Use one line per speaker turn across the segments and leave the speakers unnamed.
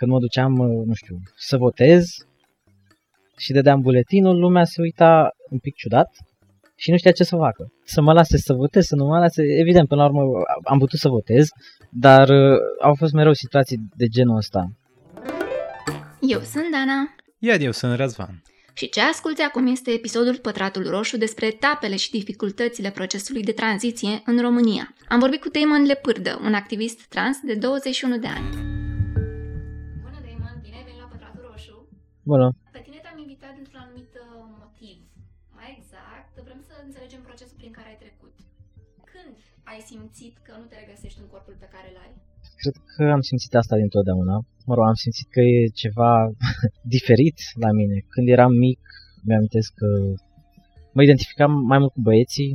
când mă duceam, uh, nu știu, să votez și dădeam buletinul, lumea se uita un pic ciudat și nu știa ce să facă. Să mă lase să votez, să nu mă lase. Evident, până la urmă am putut să votez, dar uh, au fost mereu situații de genul ăsta.
Eu sunt Dana.
Iar eu sunt Răzvan.
Și ce asculti acum este episodul Pătratul Roșu despre etapele și dificultățile procesului de tranziție în România. Am vorbit cu Damon Lepârdă, un activist trans de 21 de ani. Bună! Pe tine te-am invitat dintr-un anumit uh, motiv. Mai exact, vrem să înțelegem procesul prin care ai trecut. Când ai simțit că nu te regăsești în corpul pe care l-ai?
Cred că am simțit asta dintotdeauna. Mă rog, am simțit că e ceva diferit la mine. Când eram mic, mi-am că mă identificam mai mult cu băieții,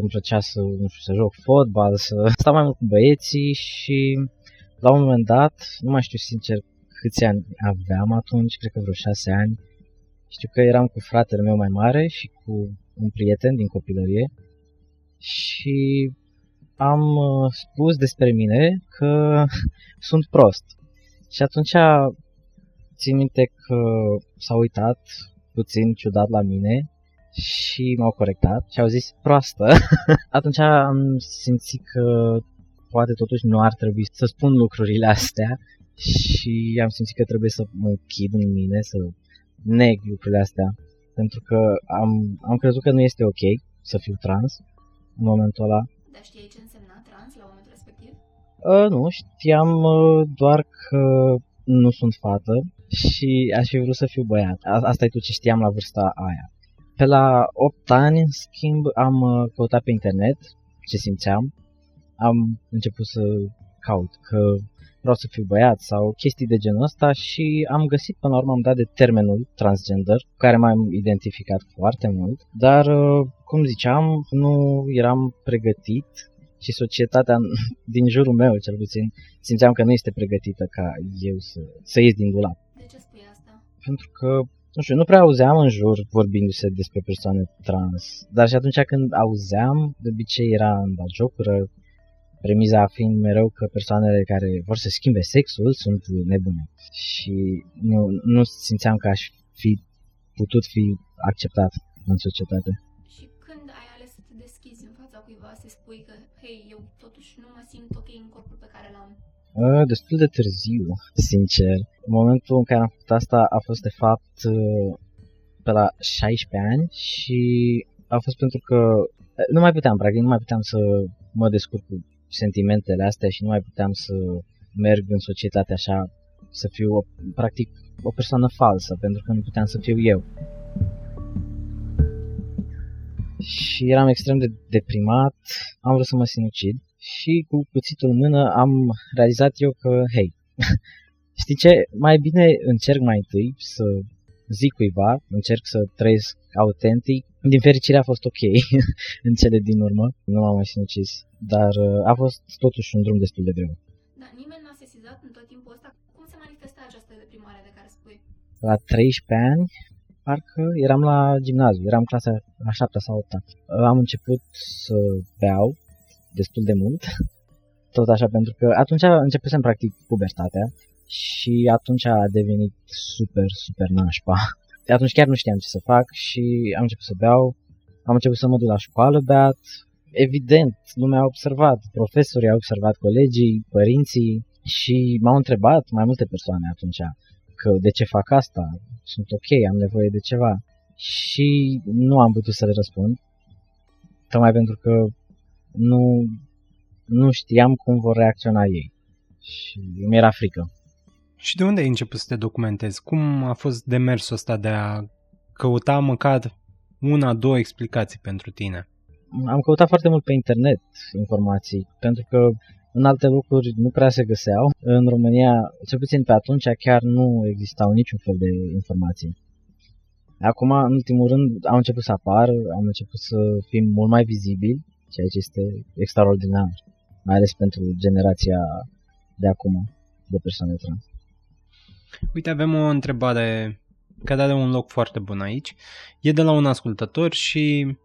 îmi plăcea să, nu știu, să joc fotbal, să stau mai mult cu băieții și la un moment dat, nu mai știu sincer câți ani aveam atunci, cred că vreo șase ani, știu că eram cu fratele meu mai mare și cu un prieten din copilărie și am uh, spus despre mine că sunt prost. Și atunci țin minte că s-au uitat puțin ciudat la mine și m-au corectat și au zis proastă. atunci am simțit că poate totuși nu ar trebui să spun lucrurile astea și am simțit că trebuie să mă închid în mine, să neg lucrurile astea, pentru că am, am crezut că nu este ok să fiu trans în momentul ăla.
Dar știai ce însemna trans la momentul respectiv?
Uh, nu, știam uh, doar că nu sunt fată și aș fi vrut să fiu băiat. Asta e tot ce știam la vârsta aia. Pe la 8 ani, în schimb, am uh, căutat pe internet ce simțeam. Am început să caut că vreau să fiu băiat sau chestii de genul ăsta și am găsit până la urmă, am dat de termenul transgender, cu care m-am identificat foarte mult, dar, uh, cum ziceam, nu eram pregătit și societatea din jurul meu, cel puțin, simțeam că nu este pregătită ca eu să, să ies din dulap.
De ce spui asta?
Pentru că, nu știu, nu prea auzeam în jur vorbindu-se despre persoane trans, dar și atunci când auzeam, de obicei era în jocură, premiza fiind mereu că persoanele care vor să schimbe sexul sunt nebune. Și nu, nu simțeam că aș fi putut fi acceptat în societate.
Și când ai ales să te deschizi în fața cuiva, să spui că, hei, eu totuși nu mă simt ok în corpul pe care l-am?
Destul de târziu, sincer. În momentul în care am făcut asta a fost de fapt pe la 16 ani și a fost pentru că nu mai puteam, practic, nu mai puteam să mă descurc cu sentimentele astea și nu mai puteam să merg în societate așa, să fiu o, practic o persoană falsă, pentru că nu puteam să fiu eu. Și eram extrem de deprimat, am vrut să mă sinucid și cu cuțitul în mână am realizat eu că, hei, știi ce, mai bine încerc mai întâi să zic cuiva, încerc să trăiesc autentic. Din fericire a fost ok în cele din urmă, nu m-am mai sinucis, dar uh, a fost totuși un drum destul de greu.
Dar nimeni n-a sesizat în tot timpul ăsta cum se manifesta această deprimare de care spui?
La 13 ani, parcă eram la gimnaziu, eram clasa a 7 sau 8 -a. Am început să beau destul de mult, tot așa, pentru că atunci începusem practic pubertatea și atunci a devenit super, super nașpa. De atunci chiar nu știam ce să fac și am început să beau, am început să mă duc la școală beat. Evident, lumea a observat, profesorii au observat, colegii, părinții și m-au întrebat mai multe persoane atunci că de ce fac asta, sunt ok, am nevoie de ceva. Și nu am putut să le răspund, tocmai pentru că nu, nu știam cum vor reacționa ei și mi era frică.
Și de unde ai început să te documentezi? Cum a fost demersul ăsta de a căuta măcar una, două explicații pentru tine?
Am căutat foarte mult pe internet informații, pentru că în alte lucruri nu prea se găseau. În România, cel puțin pe atunci, chiar nu existau niciun fel de informații. Acum, în ultimul rând, am început să apar, am început să fim mult mai vizibili, ceea ce este extraordinar, mai ales pentru generația de acum, de persoane trans.
Uite, avem o întrebare care are un loc foarte bun aici. E de la un ascultător și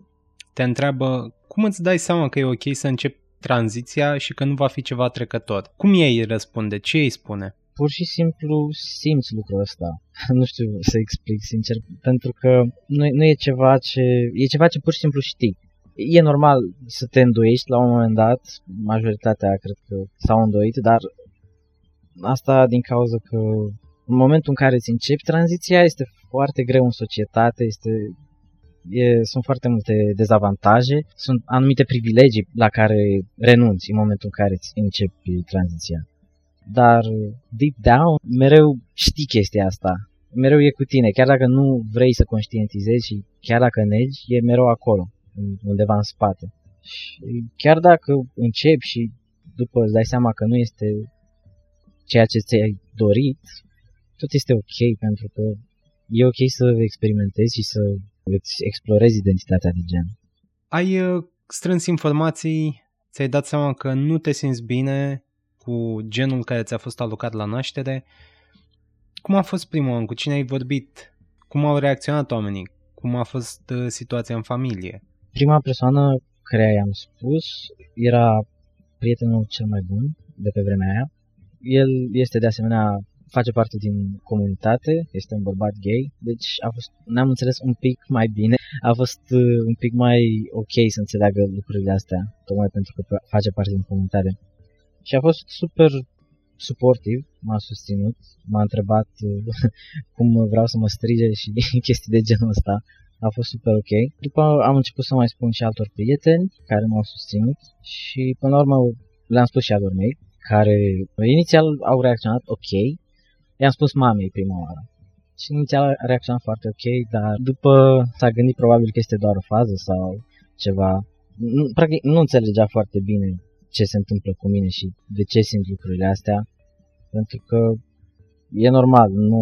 te întreabă cum îți dai seama că e ok să începi tranziția și că nu va fi ceva trecător. Cum ei răspunde? Ce îi spune?
pur și simplu simți lucrul ăsta. nu știu să explic sincer, pentru că nu, nu e ceva ce... E ceva ce pur și simplu știi. E normal să te îndoiești la un moment dat, majoritatea cred că s-au îndoit, dar asta din cauza că în momentul în care îți începi tranziția este foarte greu în societate, este e, sunt foarte multe dezavantaje, sunt anumite privilegii la care renunți în momentul în care îți începi tranziția. Dar deep down mereu știi chestia asta. Mereu e cu tine, chiar dacă nu vrei să conștientizezi și chiar dacă negi, e mereu acolo, undeva în spate. Și chiar dacă începi și după îți dai seama că nu este ceea ce ți-ai dorit, tot este ok pentru că e ok să experimentezi și să îți explorezi identitatea de gen.
Ai uh, strâns informații, ți-ai dat seama că nu te simți bine cu genul care ți-a fost alocat la naștere. Cum a fost primul an? Cu cine ai vorbit? Cum au reacționat oamenii? Cum a fost uh, situația în familie?
Prima persoană care i-am spus era prietenul cel mai bun de pe vremea aia. El este de asemenea face parte din comunitate, este un bărbat gay, deci a fost, ne-am înțeles un pic mai bine, a fost uh, un pic mai ok să înțeleagă lucrurile astea, tocmai pentru că face parte din comunitate. Și a fost super suportiv, m-a susținut, m-a întrebat uh, cum vreau să mă strige și chestii de genul ăsta. A fost super ok. După am început să mai spun și altor prieteni care m-au susținut și până la urmă le-am spus și altor mei care inițial au reacționat ok, I-am spus mamei prima oară. Și inițial a reacționat foarte ok, dar după s-a gândit probabil că este doar o fază sau ceva. Nu, practic nu înțelegea foarte bine ce se întâmplă cu mine și de ce simt lucrurile astea. Pentru că e normal, nu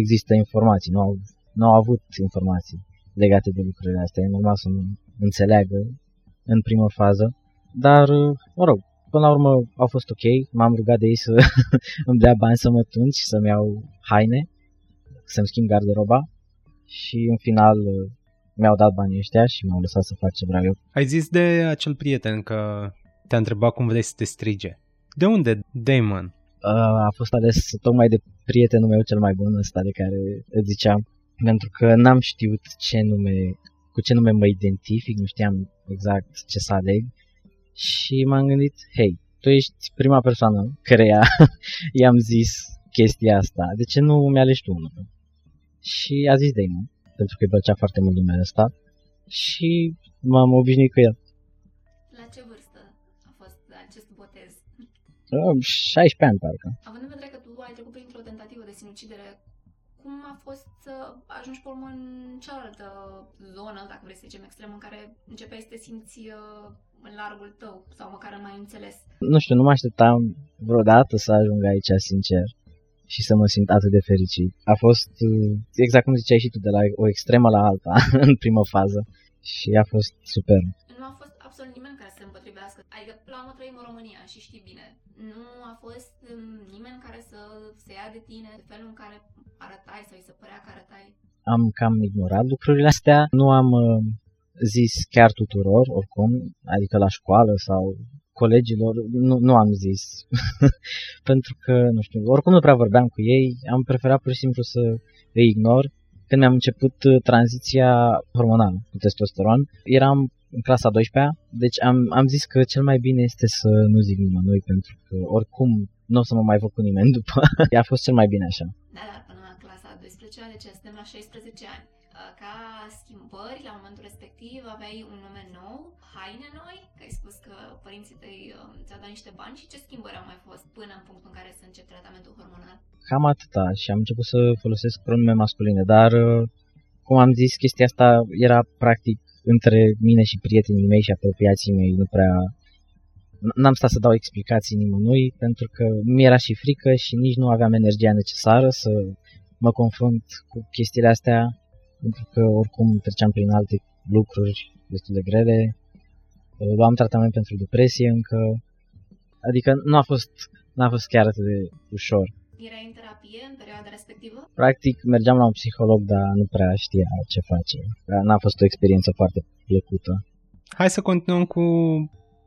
există informații, nu au, nu au avut informații legate de lucrurile astea. E normal să nu înțeleagă în primă fază. Dar, mă rog, Până la urmă au fost ok, m-am rugat de ei să îmi dea bani să mă tunci, să-mi iau haine, să-mi schimb garderoba și în final uh, mi-au dat banii ăștia și m-au lăsat să fac ce vreau eu.
Ai zis de acel prieten că te-a întrebat cum vrei să te strige. De unde Damon?
Uh, a fost ales tocmai de prietenul meu cel mai bun ăsta de care îți ziceam, pentru că n-am știut ce nume, cu ce nume mă identific, nu știam exact ce să aleg și m-am gândit, hei, tu ești prima persoană care i-am zis chestia asta, de ce nu mi-alegi tu unul? Și a zis Damon, pentru că îi plăcea foarte mult numele ăsta și m-am obișnuit cu el.
La ce vârstă a fost acest botez?
16 ani, parcă.
Având în vedere că tu ai trecut printr-o tentativă de sinucidere, cum a fost să ajungi pe urmă în cealaltă zonă, dacă vrei să zicem extrem, în care începeai să te simți uh, în largul tău sau măcar în mai înțeles?
Nu știu, nu mă așteptam vreodată să ajung aici, sincer și să mă simt atât de fericit. A fost uh, exact cum ziceai și tu, de la o extremă la alta, în primă fază și a fost super.
Adică, la urmă trăim în România și știi bine. Nu a fost um, nimeni care să se ia de tine, de felul în care arătai sau îi se părea că arătai.
Am cam ignorat lucrurile astea. Nu am uh, zis chiar tuturor, oricum, adică la școală sau colegilor, nu, nu am zis. Pentru că, nu știu, oricum nu prea vorbeam cu ei, am preferat pur și simplu să îi ignor. Când mi-am început uh, tranziția hormonală cu testosteron, eram în clasa 12 deci am, am zis că cel mai bine este să nu zic nimănui, pentru că oricum nu o să mă mai văd cu nimeni după. a fost cel mai bine așa.
Da, dar până la clasa 12 deci suntem la 16 ani. Uh, ca schimbări, la momentul respectiv aveai un nume nou, haine noi, că ai spus că părinții tăi uh, ți-au dat niște bani și ce schimbări au mai fost până în punctul în care să începi tratamentul hormonal?
Cam atâta și am început să folosesc pronume masculine, dar uh, cum am zis, chestia asta era practic între mine și prietenii mei și apropiații mei, nu prea n-am stat să dau explicații nimănui pentru că mi-era și frică și nici nu aveam energia necesară să mă confrunt cu chestiile astea pentru că oricum treceam prin alte lucruri destul de grele. Luam tratament pentru depresie încă, adică nu a fost, n-a fost chiar atât de ușor.
Erai în terapie în perioada respectivă?
Practic mergeam la un psiholog, dar nu prea știa ce face. N-a fost o experiență foarte plăcută.
Hai să continuăm cu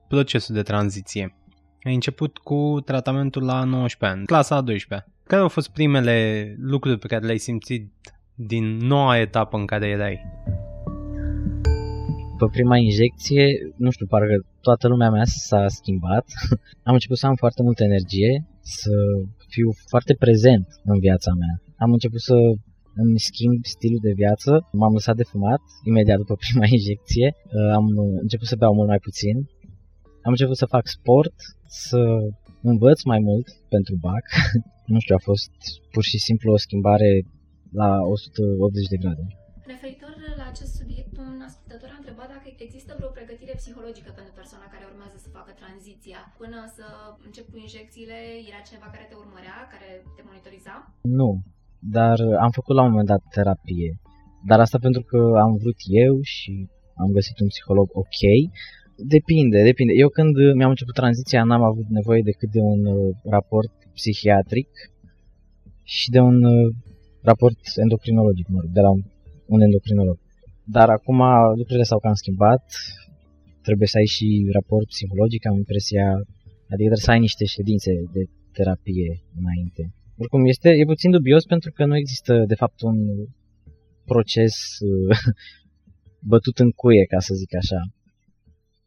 procesul de tranziție. Ai început cu tratamentul la 19 ani, clasa a 12 -a. Care au fost primele lucruri pe care le-ai simțit din noua etapă în care erai?
Pe prima injecție, nu știu, parcă toată lumea mea s-a schimbat. am început să am foarte multă energie, să fiu foarte prezent în viața mea. Am început să îmi schimb stilul de viață, m-am lăsat de fumat imediat după prima injecție, am început să beau mult mai puțin, am început să fac sport, să învăț mai mult pentru BAC. nu știu, a fost pur și simplu o schimbare la 180 de grade.
Referitor la acest subiect, un ascultător a întrebat dacă există vreo pregătire psihologică pentru persoana care urmează să facă tranziția. Până să încep cu injecțiile, era cineva care te urmărea, care te monitoriza?
Nu, dar am făcut la un moment dat terapie. Dar asta pentru că am vrut eu și am găsit un psiholog ok. Depinde, depinde. Eu când mi-am început tranziția n-am avut nevoie decât de un uh, raport psihiatric și de un uh, raport endocrinologic, mă rog, de la un, un endocrinolog. Dar acum lucrurile s-au cam schimbat, trebuie să ai și raport psihologic, am impresia, adică trebuie să ai niște ședințe de terapie înainte. Oricum, este, e puțin dubios pentru că nu există, de fapt, un proces uh, bătut în cuie, ca să zic așa.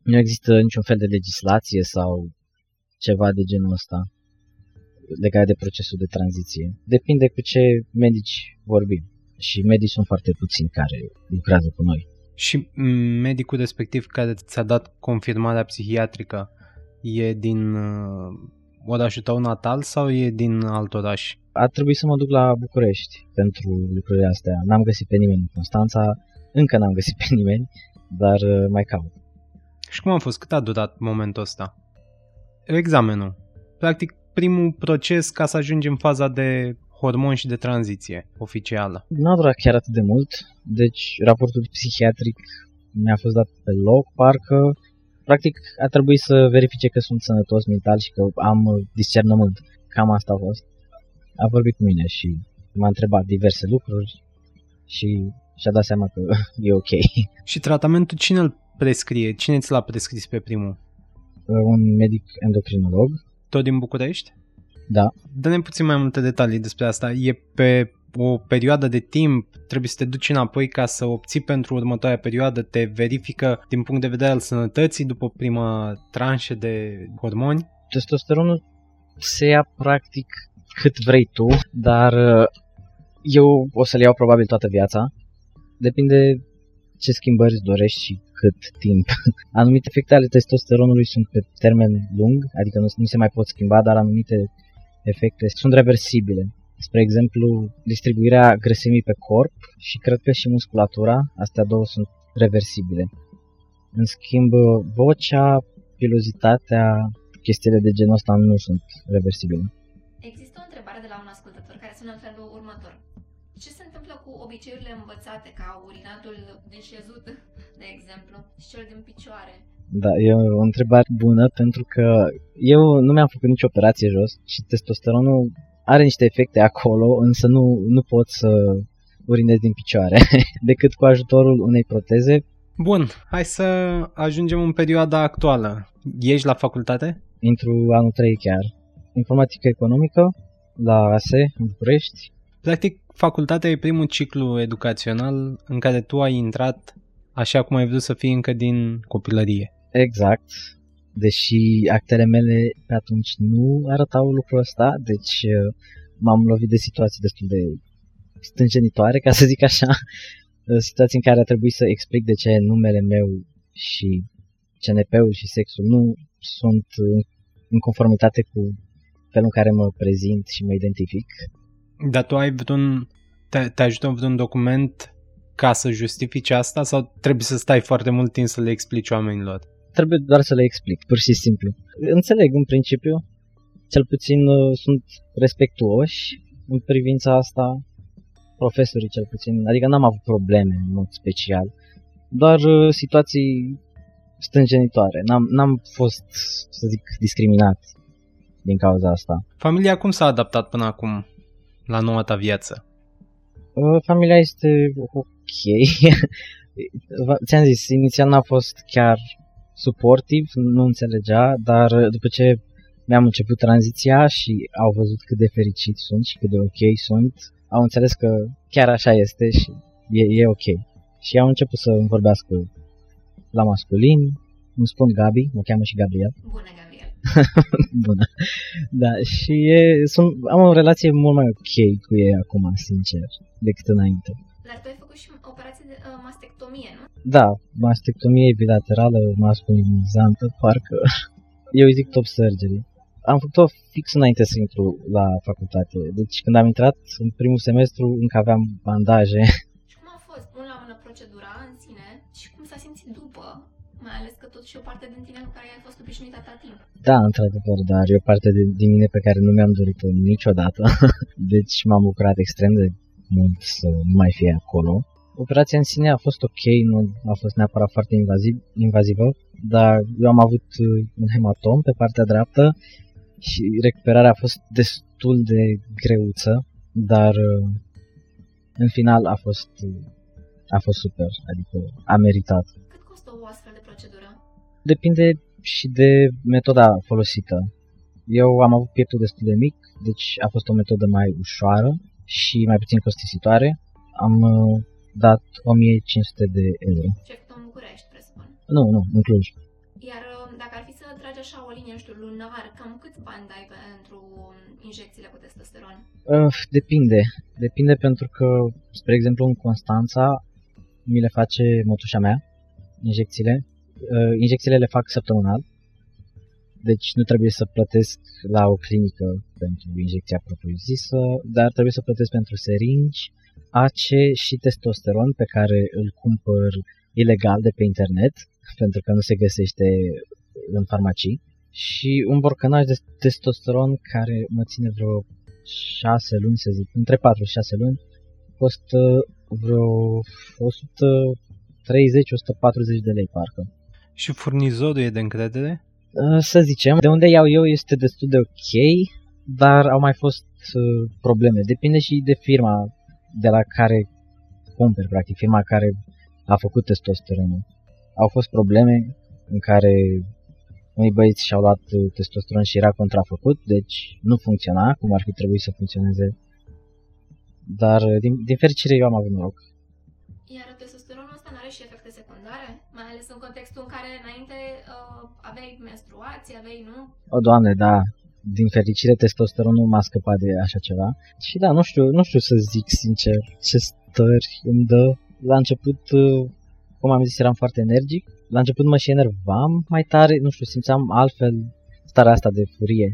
Nu există niciun fel de legislație sau ceva de genul ăsta legat de procesul de tranziție. Depinde cu ce medici vorbim. Și medici sunt foarte puțini care lucrează cu noi.
Și medicul respectiv care ți-a dat confirmarea psihiatrică e din uh, orașul tău natal sau e din alt oraș?
A trebuit să mă duc la București pentru lucrurile astea. N-am găsit pe nimeni în Constanța, încă n-am găsit pe nimeni, dar uh, mai caut.
Și cum a fost? Cât a durat momentul ăsta? Examenul. Practic, primul proces ca să ajungi în faza de hormon și de tranziție oficială.
Nu a durat chiar atât de mult, deci raportul psihiatric mi-a fost dat pe loc, parcă practic a trebuit să verifice că sunt sănătos mental și că am discernământ. Cam asta a fost. A vorbit cu mine și m-a întrebat diverse lucruri și și-a dat seama că e ok.
Și tratamentul cine îl prescrie? Cine ți l-a prescris pe primul?
Un medic endocrinolog.
Tot din București?
Da.
Dă-ne puțin mai multe detalii despre asta. E pe o perioadă de timp, trebuie să te duci înapoi ca să obții pentru următoarea perioadă, te verifică din punct de vedere al sănătății după prima tranșă de hormoni?
Testosteronul se ia practic cât vrei tu, dar uh, eu o să-l iau probabil toată viața. Depinde ce schimbări îți dorești și cât timp. Anumite efecte ale testosteronului sunt pe termen lung, adică nu, nu se mai pot schimba, dar anumite efecte sunt reversibile. Spre exemplu, distribuirea grăsimii pe corp și cred că și musculatura, astea două sunt reversibile. În schimb, vocea, pilozitatea, chestiile de genul ăsta nu sunt reversibile.
Există o întrebare de la un ascultător care sună în felul următor. Ce se întâmplă cu obiceiurile învățate, ca urinatul din șezut, de exemplu, și cel din picioare?
Da, e o întrebare bună pentru că eu nu mi-am făcut nicio operație jos și testosteronul are niște efecte acolo, însă nu, nu pot să urinez din picioare decât cu ajutorul unei proteze.
Bun, hai să ajungem în perioada actuală. Ești la facultate?
Intru anul 3 chiar. Informatică economică la ASE în București.
Practic, facultatea e primul ciclu educațional în care tu ai intrat așa cum ai vrut să fii încă din copilărie.
Exact. Deși actele mele pe atunci nu arătau lucrul ăsta, deci uh, m-am lovit de situații destul de stânjenitoare, ca să zic așa, uh, situații în care a trebuit să explic de ce numele meu și CNP-ul și sexul nu sunt în conformitate cu felul în care mă prezint și mă identific.
Dar tu ai vreun, te, te ajută vreun document ca să justifici asta sau trebuie să stai foarte mult timp să le explici oamenilor?
Trebuie doar să le explic, pur și simplu. Înțeleg în principiu, cel puțin uh, sunt respectuoși în privința asta, profesorii cel puțin, adică n-am avut probleme în mod special, doar uh, situații stânjenitoare. N-am, n-am fost, să zic, discriminat din cauza asta.
Familia cum s-a adaptat până acum la noua ta viață?
Uh, familia este ok. Ți-am zis, inițial n-a fost chiar suportiv, nu înțelegea, dar după ce mi-am început tranziția și au văzut cât de fericit sunt și cât de ok sunt. Au înțeles că chiar așa este și e, e ok. Și au început să îmi vorbească la masculin, îmi spun Gabi, mă cheamă și Gabriel.
Bună, Gabriel.
Bună. Da, și e, sunt, am o relație mult mai ok cu ei acum, sincer, decât înainte.
Dar tu ai făcut și operație de uh, mastectomie, nu?
Da, mastectomie bilaterală masculinizantă, parcă eu îi zic top surgery. Am făcut-o fix înainte să intru la facultate. Deci când am intrat în primul semestru încă aveam bandaje.
Și cum a fost? Un la mână procedura în sine și cum s-a simțit după? Mai ales că totuși e o parte din tine cu care ai fost obișnuit atâta timp.
Da, într-adevăr, dar e o parte de, din mine pe care nu mi-am dorit-o niciodată. Deci m-am bucurat extrem de mult să nu mai fie acolo. Operația în sine a fost ok, nu a fost neapărat foarte invaziv, invazivă, dar eu am avut uh, un hematom pe partea dreaptă și recuperarea a fost destul de greuță, dar uh, în final a fost, uh, a fost super, adică a meritat.
Cât costă o astfel de procedură?
Depinde și de metoda folosită. Eu am avut pieptul destul de mic, deci a fost o metodă mai ușoară și mai puțin costisitoare. Am dat 1500 de euro.
Ce ai făcut în București, presupun.
Nu, nu, în Cluj.
Iar uh, dacă ar fi să tragi așa o linie, nu știu, lunar, cam câți bani dai pentru injecțiile cu testosteron?
Uh, depinde. Depinde pentru că, spre exemplu, în Constanța mi le face mătușa mea, injecțiile. Uh, injecțiile le fac săptămânal, deci nu trebuie să plătesc la o clinică pentru injecția propriu-zisă, dar trebuie să plătesc pentru seringi, ACE și testosteron pe care îl cumpăr ilegal de pe internet, pentru că nu se găsește în farmacii, și un borcanaj de testosteron care mă ține vreo 6 luni, să zic, între 4 și 6 luni, costă vreo 130-140 de lei, parcă.
Și furnizorul e de încredere?
Să zicem, de unde iau eu este destul de ok, dar au mai fost probleme. Depinde și de firma de la care cumperi, practic, firma care a făcut testosteronul. Au fost probleme în care unii băieți și-au luat testosteron și era contrafăcut, deci nu funcționa cum ar fi trebuit să funcționeze. Dar, din, din fericire, eu am avut noroc.
Iar și efecte secundare? Mai ales în contextul în care înainte uh, aveai menstruații, aveai, nu?
O, doamne, da din fericire testosteronul m-a scăpat de așa ceva. Și da, nu știu, nu știu să zic sincer ce stări îmi dă. La început, uh, cum am zis, eram foarte energic. La început mă și enervam mai tare, nu știu, simțeam altfel starea asta de furie.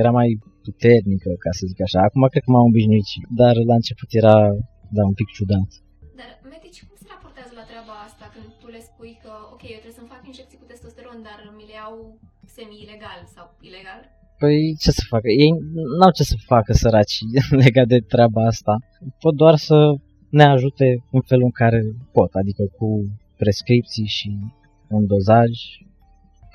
Era mai puternică, ca să zic așa. Acum cred că m-am obișnuit, dar la început era, da, un pic ciudat.
Dar medici cum se raportează la treaba asta când tu le spui că, ok, eu trebuie să-mi fac injecții cu testosteron, dar mi le iau semi-ilegal sau ilegal?
Păi ce să facă? Ei n-au ce să facă săraci legat de treaba asta. Pot doar să ne ajute în felul în care pot, adică cu prescripții și un dozaj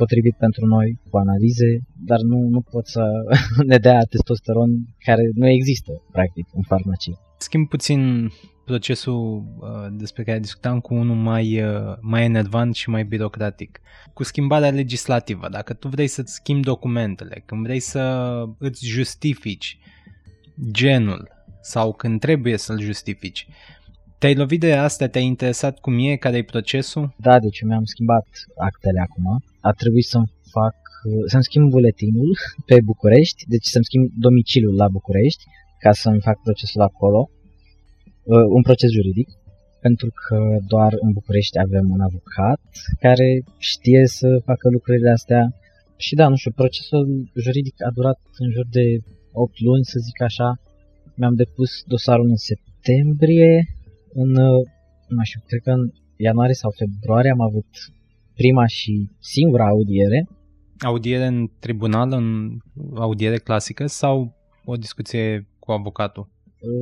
potrivit pentru noi, cu analize, dar nu, nu pot să ne dea testosteron care nu există, practic, în farmacie.
Schimb puțin procesul uh, despre care discutam cu unul mai, uh, mai enervant și mai birocratic. Cu schimbarea legislativă, dacă tu vrei să-ți schimbi documentele, când vrei să îți justifici genul sau când trebuie să-l justifici, te-ai lovit de asta? Te-ai interesat cum e? Care e procesul?
Da, deci mi-am schimbat actele acum. A trebuit să-mi fac, să-mi schimb buletinul pe București, deci să-mi schimb domiciliul la București ca să-mi fac procesul acolo uh, un proces juridic, pentru că doar în București avem un avocat care știe să facă lucrurile astea. Și da, nu știu, procesul juridic a durat în jur de 8 luni, să zic așa. Mi-am depus dosarul în septembrie, în, nu știu, cred că în ianuarie sau februarie am avut prima și singura audiere.
Audiere în tribunal, în audiere clasică sau o discuție cu avocatul?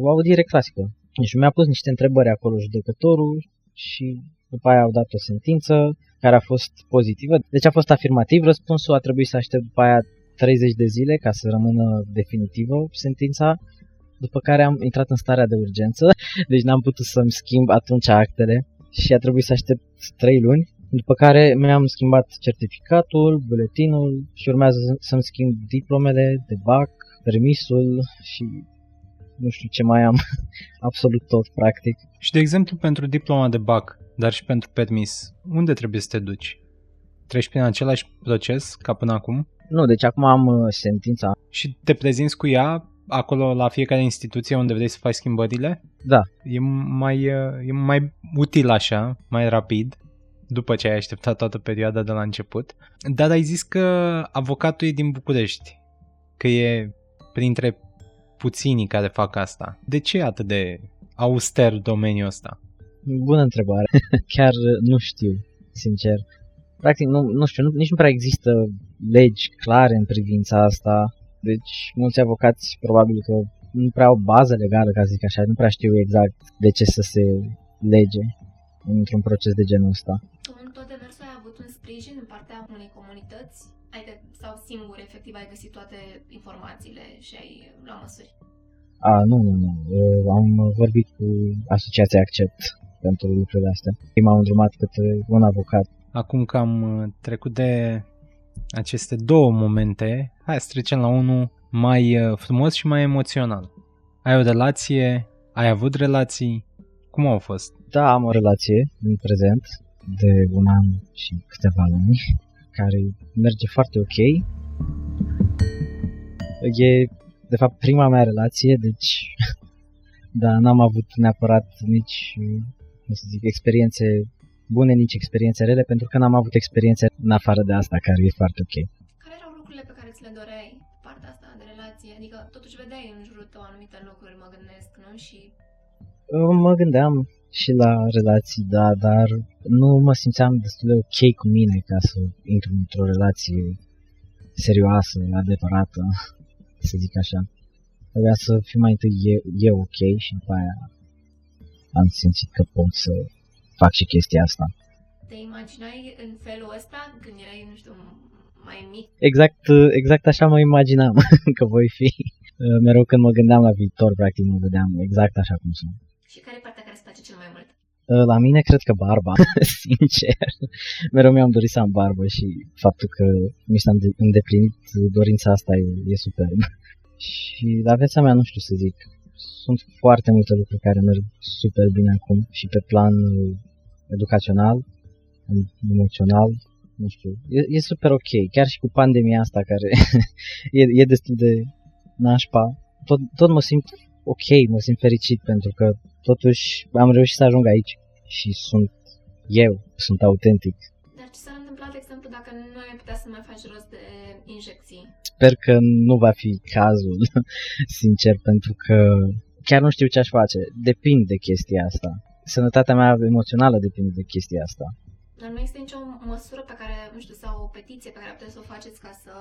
O audiere clasică. Deci mi-a pus niște întrebări acolo judecătorul și după aia au dat o sentință care a fost pozitivă. Deci a fost afirmativ, răspunsul a trebuit să aștept după aia 30 de zile ca să rămână definitivă sentința, după care am intrat în starea de urgență, deci n-am putut să-mi schimb atunci actele și a trebuit să aștept 3 luni După care mi-am schimbat certificatul, buletinul și urmează să-mi schimb diplomele de BAC, permisul și nu știu ce mai am, absolut tot practic.
Și de exemplu pentru diploma de BAC, dar și pentru permis, unde trebuie să te duci? Treci prin același proces ca până acum?
Nu, deci acum am uh, sentința.
Și te prezinți cu ea acolo la fiecare instituție unde vrei să faci schimbările?
Da.
E mai, uh, e mai util așa, mai rapid, după ce ai așteptat toată perioada de la început. Dar ai zis că avocatul e din București, că e printre puținii care fac asta. De ce e atât de auster domeniul ăsta?
Bună întrebare. Chiar nu știu, sincer. Practic, nu, nu știu, nu, nici nu prea există legi clare în privința asta. Deci, mulți avocați probabil că nu prea au bază legală, ca să zic așa, nu prea știu exact de ce să se lege într-un proces de genul ăsta.
Tu în tot demersul ai avut un sprijin în partea unei comunități? Adică, sau singur, efectiv, ai găsit toate informațiile și ai luat măsuri?
A, nu, nu, nu. Eu am vorbit cu asociația Accept pentru lucrurile astea. Ei m-au îndrumat către un avocat.
Acum că am uh, trecut de aceste două momente, hai să trecem la unul mai uh, frumos și mai emoțional. Ai o relație? Ai avut relații? Cum au fost?
Da, am o relație în prezent de un an și câteva luni, care merge foarte ok. E, de fapt, prima mea relație, deci, da, n-am avut neapărat nici, cum să zic, experiențe bune, nici experiențe rele, pentru că n-am avut experiențe în afară de asta, care e foarte ok.
Care erau lucrurile pe care ți le doreai, partea asta de relație? Adică, totuși vedeai în jurul tău anumite lucruri, mă gândesc, nu? Și
Mă gândeam și la relații, da, dar nu mă simțeam destul de ok cu mine ca să intru într-o relație serioasă, adevărată, să zic așa. Trebuia să fiu mai întâi eu, eu ok și după aia am simțit că pot să fac și chestia asta.
te imaginai în felul ăsta când erai, nu știu, mai mic?
Exact, exact așa mă imaginam că voi fi. Mereu când mă gândeam la viitor, practic mă vedeam exact așa cum sunt.
Și care e partea care îți place cel mai mult?
La mine cred că barba, sincer. Mereu mi-am dorit să am barbă și faptul că mi s-a îndeplinit dorința asta e, e superb. Și la viața mea nu știu să zic. Sunt foarte multe lucruri care merg super bine acum și pe plan educațional, emoțional, nu știu, e, e super ok. Chiar și cu pandemia asta care e, e destul de nașpa, tot, tot mă simt ok, mă simt fericit pentru că totuși am reușit să ajung aici și sunt eu, sunt autentic.
Dar ce s-ar întâmpla, de exemplu, dacă nu ai putea să mai faci rost de injecții?
Sper că nu va fi cazul, sincer, pentru că chiar nu știu ce aș face. Depinde de chestia asta. Sănătatea mea emoțională depinde de chestia asta.
Dar nu există nicio măsură pe care, nu știu, sau o petiție pe care puteți să o faceți ca să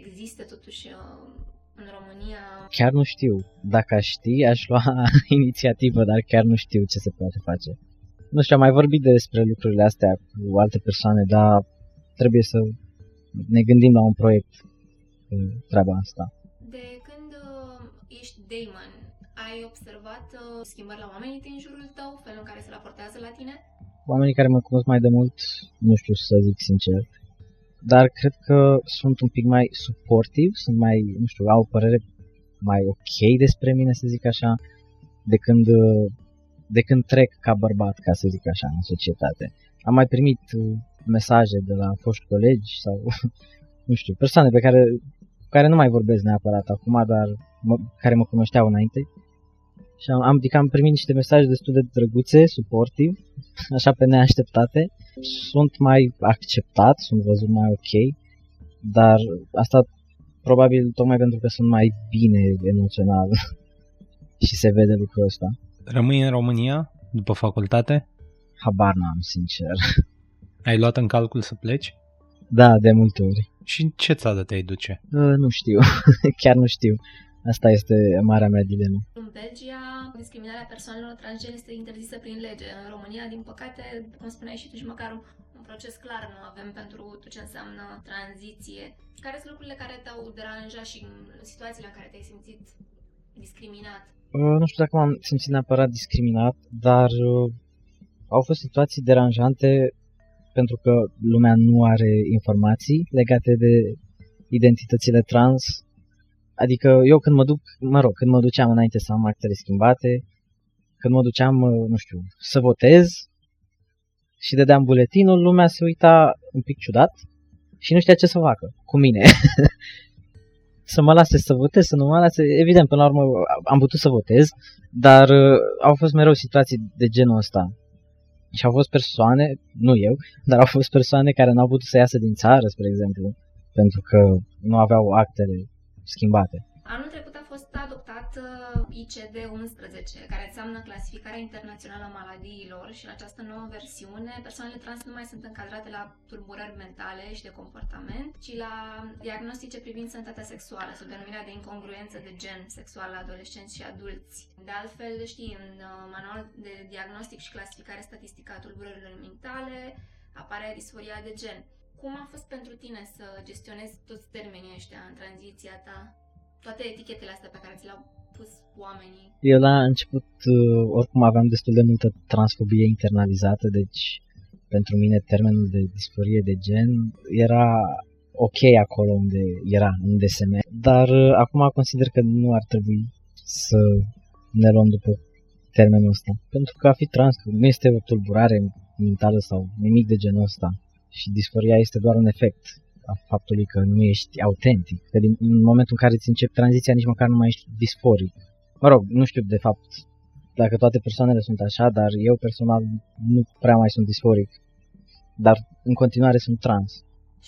existe totuși uh, în România?
Chiar nu știu. Dacă aș ști, aș lua inițiativă, dar chiar nu știu ce se poate face. Nu știu, am mai vorbit despre lucrurile astea cu alte persoane, dar trebuie să ne gândim la un proiect cu treaba asta.
De când uh, ești Damon, ai observat uh, schimbări la oamenii din jurul tău, felul în care se raportează la tine?
Oamenii care mă cunosc mai de mult, nu știu să zic sincer, dar cred că sunt un pic mai suportiv, sunt mai, nu știu, au o părere mai ok despre mine, să zic așa, de când, de când trec ca bărbat, ca să zic așa, în societate. Am mai primit mesaje de la foști colegi sau, nu știu, persoane pe care, care nu mai vorbesc neapărat acum, dar mă, care mă cunoșteau înainte. Și am, am, adică am primit niște mesaje destul de drăguțe, suportiv, așa pe neașteptate. Sunt mai acceptat, sunt văzut mai ok, dar asta probabil tocmai pentru că sunt mai bine emoțional și se vede lucrul ăsta.
Rămâi în România după facultate?
Habar n-am, sincer.
Ai luat în calcul să pleci?
Da, de multe ori.
Și în ce țară te-ai duce?
Uh, nu știu, chiar nu știu. Asta este marea mea dilemă.
În Belgia, discriminarea persoanelor transgene este interzisă prin lege. În România, din păcate, cum spuneai și tu, și măcar un, un proces clar nu avem pentru tot ce înseamnă tranziție. Care sunt lucrurile care te-au deranjat și situațiile în care te-ai simțit discriminat?
Uh, nu știu dacă m-am simțit neapărat discriminat, dar uh, au fost situații deranjante pentru că lumea nu are informații legate de identitățile trans. Adică eu când mă duc, mă rog, când mă duceam înainte să am actele schimbate, când mă duceam, nu știu, să votez și dădeam buletinul, lumea se uita un pic ciudat și nu știa ce să facă cu mine. să mă lase să votez, să nu mă lase. Evident, până la urmă am putut să votez, dar uh, au fost mereu situații de genul ăsta. Și au fost persoane, nu eu, dar au fost persoane care n-au putut să iasă din țară, spre exemplu, pentru că nu aveau actele schimbate.
Anul trecut a fost adoptat uh, ICD-11, care înseamnă Clasificarea Internațională a Maladiilor și în această nouă versiune persoanele trans nu mai sunt încadrate la tulburări mentale și de comportament, ci la diagnostice privind sănătatea sexuală, sub denumirea de incongruență de gen sexual la adolescenți și adulți. De altfel, știi, în uh, manual de diagnostic și clasificare statistică a tulburărilor mentale apare disforia de gen. Cum a fost pentru tine să gestionezi toți termenii ăștia în tranziția ta? toate etichetele astea pe care ți le-au pus oamenii?
Eu la început, uh, oricum aveam destul de multă transfobie internalizată, deci pentru mine termenul de disforie de gen era ok acolo unde era, în DSM, dar uh, acum consider că nu ar trebui să ne luăm după termenul ăsta. Pentru că a fi trans nu este o tulburare mentală sau nimic de genul ăsta și disforia este doar un efect a faptului că nu ești autentic. Că din, în momentul în care îți începi tranziția, nici măcar nu mai ești disforic. Mă rog, nu știu de fapt dacă toate persoanele sunt așa, dar eu personal nu prea mai sunt disforic. Dar în continuare sunt trans.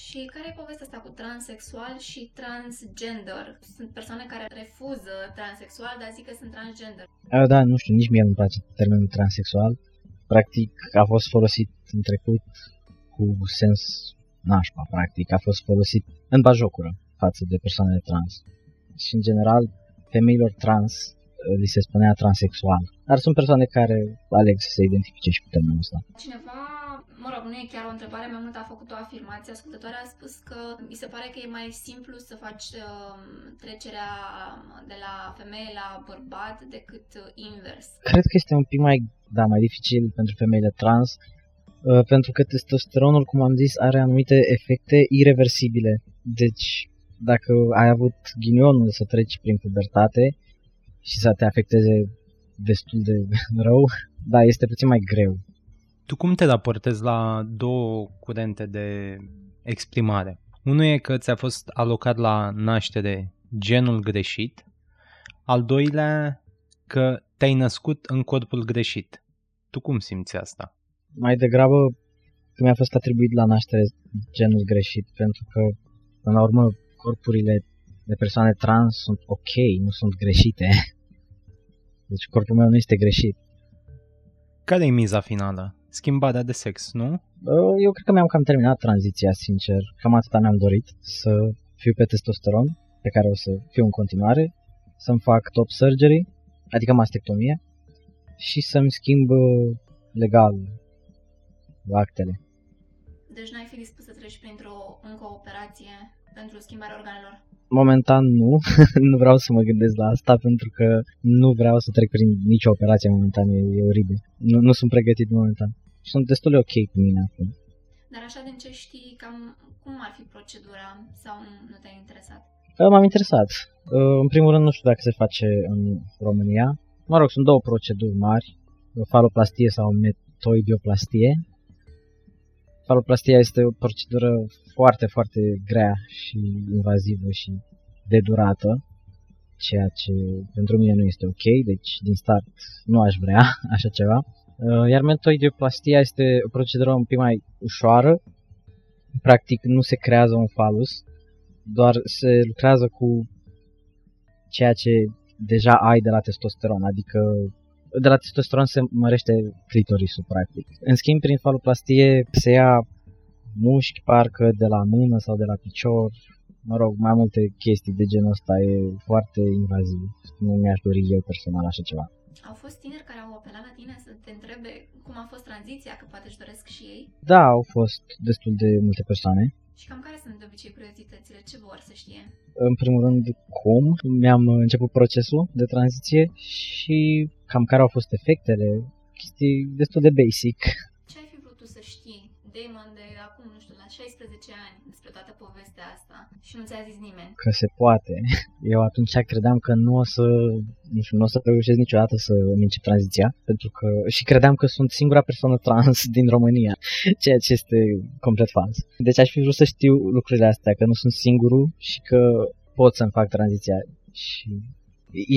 Și care e povestea asta cu transexual și transgender? Sunt persoane care refuză transexual, dar zic că sunt transgender.
A, da, nu știu, nici mie nu-mi place termenul transexual. Practic a fost folosit în trecut cu sens nașpa, practic, a fost folosit în bajocură față de persoanele trans. Și, în general, femeilor trans uh, li se spunea transexual. Dar sunt persoane care aleg să se identifice și cu termenul ăsta.
Cineva, mă rog, nu e chiar o întrebare, mai mult a făcut o afirmație. Ascultătoarea a spus că îi se pare că e mai simplu să faci uh, trecerea de la femeie la bărbat decât uh, invers.
Cred că este un pic mai, da, mai dificil pentru femeile trans, Uh, pentru că testosteronul, cum am zis, are anumite efecte irreversibile. Deci, dacă ai avut ghinionul să treci prin pubertate și să te afecteze destul de rău, da, este puțin mai greu.
Tu cum te raportezi la două curente de exprimare? Unul e că ți-a fost alocat la naștere genul greșit, al doilea că te-ai născut în corpul greșit. Tu cum simți asta?
Mai degrabă că mi-a fost atribuit la naștere genul greșit, pentru că, până la urmă, corpurile de persoane trans sunt ok, nu sunt greșite. Deci corpul meu nu este greșit.
Care e miza finală? Schimbarea de sex, nu?
Eu cred că mi-am cam terminat tranziția, sincer. Cam atâta mi-am dorit, să fiu pe testosteron, pe care o să fiu în continuare, să-mi fac top surgery, adică mastectomie, și să-mi schimb legal actele.
Deci n-ai fi dispus să treci printr-o încă o operație pentru schimbarea organelor?
Momentan nu, nu vreau să mă gândesc la asta pentru că nu vreau să trec prin nicio operație momentan, e, e oribil. Nu, nu sunt pregătit momentan. Sunt destul de ok cu mine acum.
Dar așa din ce știi, cam cum ar fi procedura sau nu te-ai interesat?
M-am interesat. În primul rând nu știu dacă se face în România. Mă rog, sunt două proceduri mari, faloplastie sau metoidioplastie, Faloplastia este o procedură foarte, foarte grea și invazivă și de durată, ceea ce pentru mine nu este ok, deci din start nu aș vrea așa ceva. Uh, iar mentoidioplastia este o procedură un pic mai ușoară, practic nu se creează un falus, doar se lucrează cu ceea ce deja ai de la testosteron, adică de la testosteron se mărește clitorisul, practic. În schimb, prin faloplastie se ia mușchi, parcă, de la mână sau de la picior, mă rog, mai multe chestii de genul ăsta, e foarte invaziv. Nu mi-aș dori eu personal așa ceva.
Au fost tineri care au apelat la tine să te întrebe cum a fost tranziția, că poate își doresc și ei?
Da, au fost destul de multe persoane.
Și cam care sunt de obicei curiozitățile? Ce vor să știe?
În primul rând, cum mi-am început procesul de tranziție și cam care au fost efectele, chestii destul de basic.
Ce ai fi vrut tu să știi, Damon, de 15 ani despre toată povestea asta și nu ți-a zis nimeni.
Că se poate. Eu atunci credeam că nu o să, nu știu, nu o să reușesc niciodată să îmi încep tranziția, pentru că și credeam că sunt singura persoană trans din România, ceea ce este complet fals. Deci aș fi vrut să știu lucrurile astea, că nu sunt singurul și că pot să-mi fac tranziția și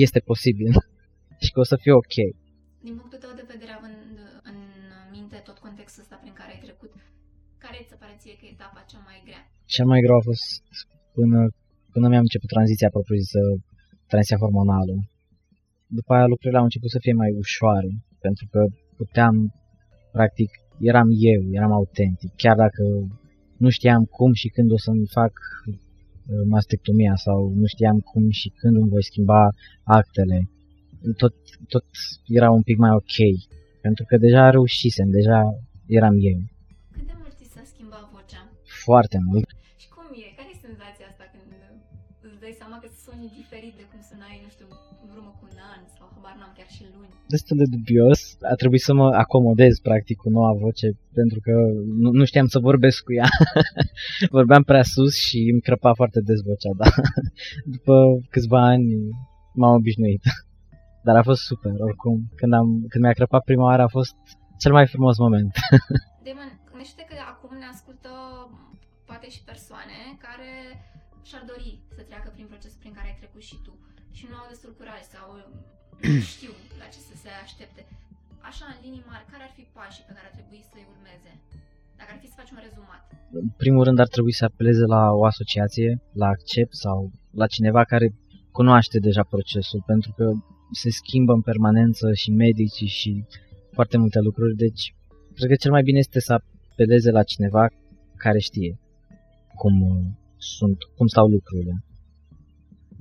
este posibil și că o să fie ok.
Din punctul tău de vedere, având în minte tot contextul ăsta prin care ai trecut, care ți se pare ție că e etapa cea mai grea?
Cea mai grea a fost până, până mi-am început tranziția propriu-zisă, tranziția hormonală. După aia lucrurile au început să fie mai ușoare, pentru că puteam, practic, eram eu, eram autentic, chiar dacă nu știam cum și când o să-mi fac uh, mastectomia sau nu știam cum și când îmi voi schimba actele. Tot, tot era un pic mai ok, pentru că deja reușisem, deja eram eu.
Cât de mult ți s-a schimbat vocea?
Foarte mult.
Și cum e? Care e senzația asta când îți dai seama că suni diferit de cum sunai, nu știu, în urmă cu un an sau habar n-am chiar și luni?
Destul de dubios. A trebuit să mă acomodez practic cu noua voce pentru că nu, nu știam să vorbesc cu ea. Vorbeam prea sus și îmi crăpa foarte des vocea, da. După câțiva ani m-am obișnuit. Dar a fost super, oricum. Când, am, când mi-a crăpat prima oară a fost cel mai frumos moment.
Damon, gândește că acum ne ascultă poate și persoane care și-ar dori să treacă prin procesul prin care ai trecut și tu și nu au destul curaj sau știu la ce să se aștepte. Așa, în linii mari, care ar fi pașii pe care ar trebui să-i urmeze? Dacă ar fi să faci un rezumat.
În primul rând ar trebui să apeleze la o asociație, la Accept sau la cineva care cunoaște deja procesul, pentru că se schimbă în permanență și medicii și foarte multe lucruri, deci cred că cel mai bine este să apeleze la cineva care știe cum sunt, cum stau lucrurile.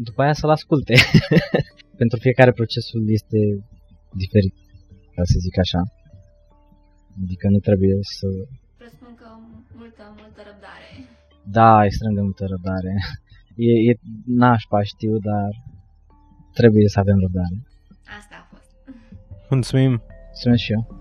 După aia să-l asculte. Pentru fiecare procesul este diferit, ca să zic așa. Adică nu trebuie să...
Presupun că multă, multă răbdare.
Da, extrem de multă răbdare. E, e nașpa, știu, dar trebuie să avem răbdare.
Asta a fost.
Mulțumim!
Mulțumesc și eu.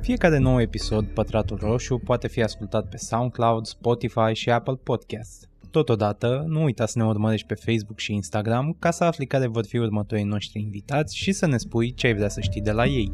Fiecare nou episod Pătratul Roșu poate fi ascultat pe SoundCloud, Spotify și Apple Podcast. Totodată, nu uita să ne urmărești pe Facebook și Instagram ca să afli care vor fi următorii noștri invitați și să ne spui ce ai vrea să știi de la ei.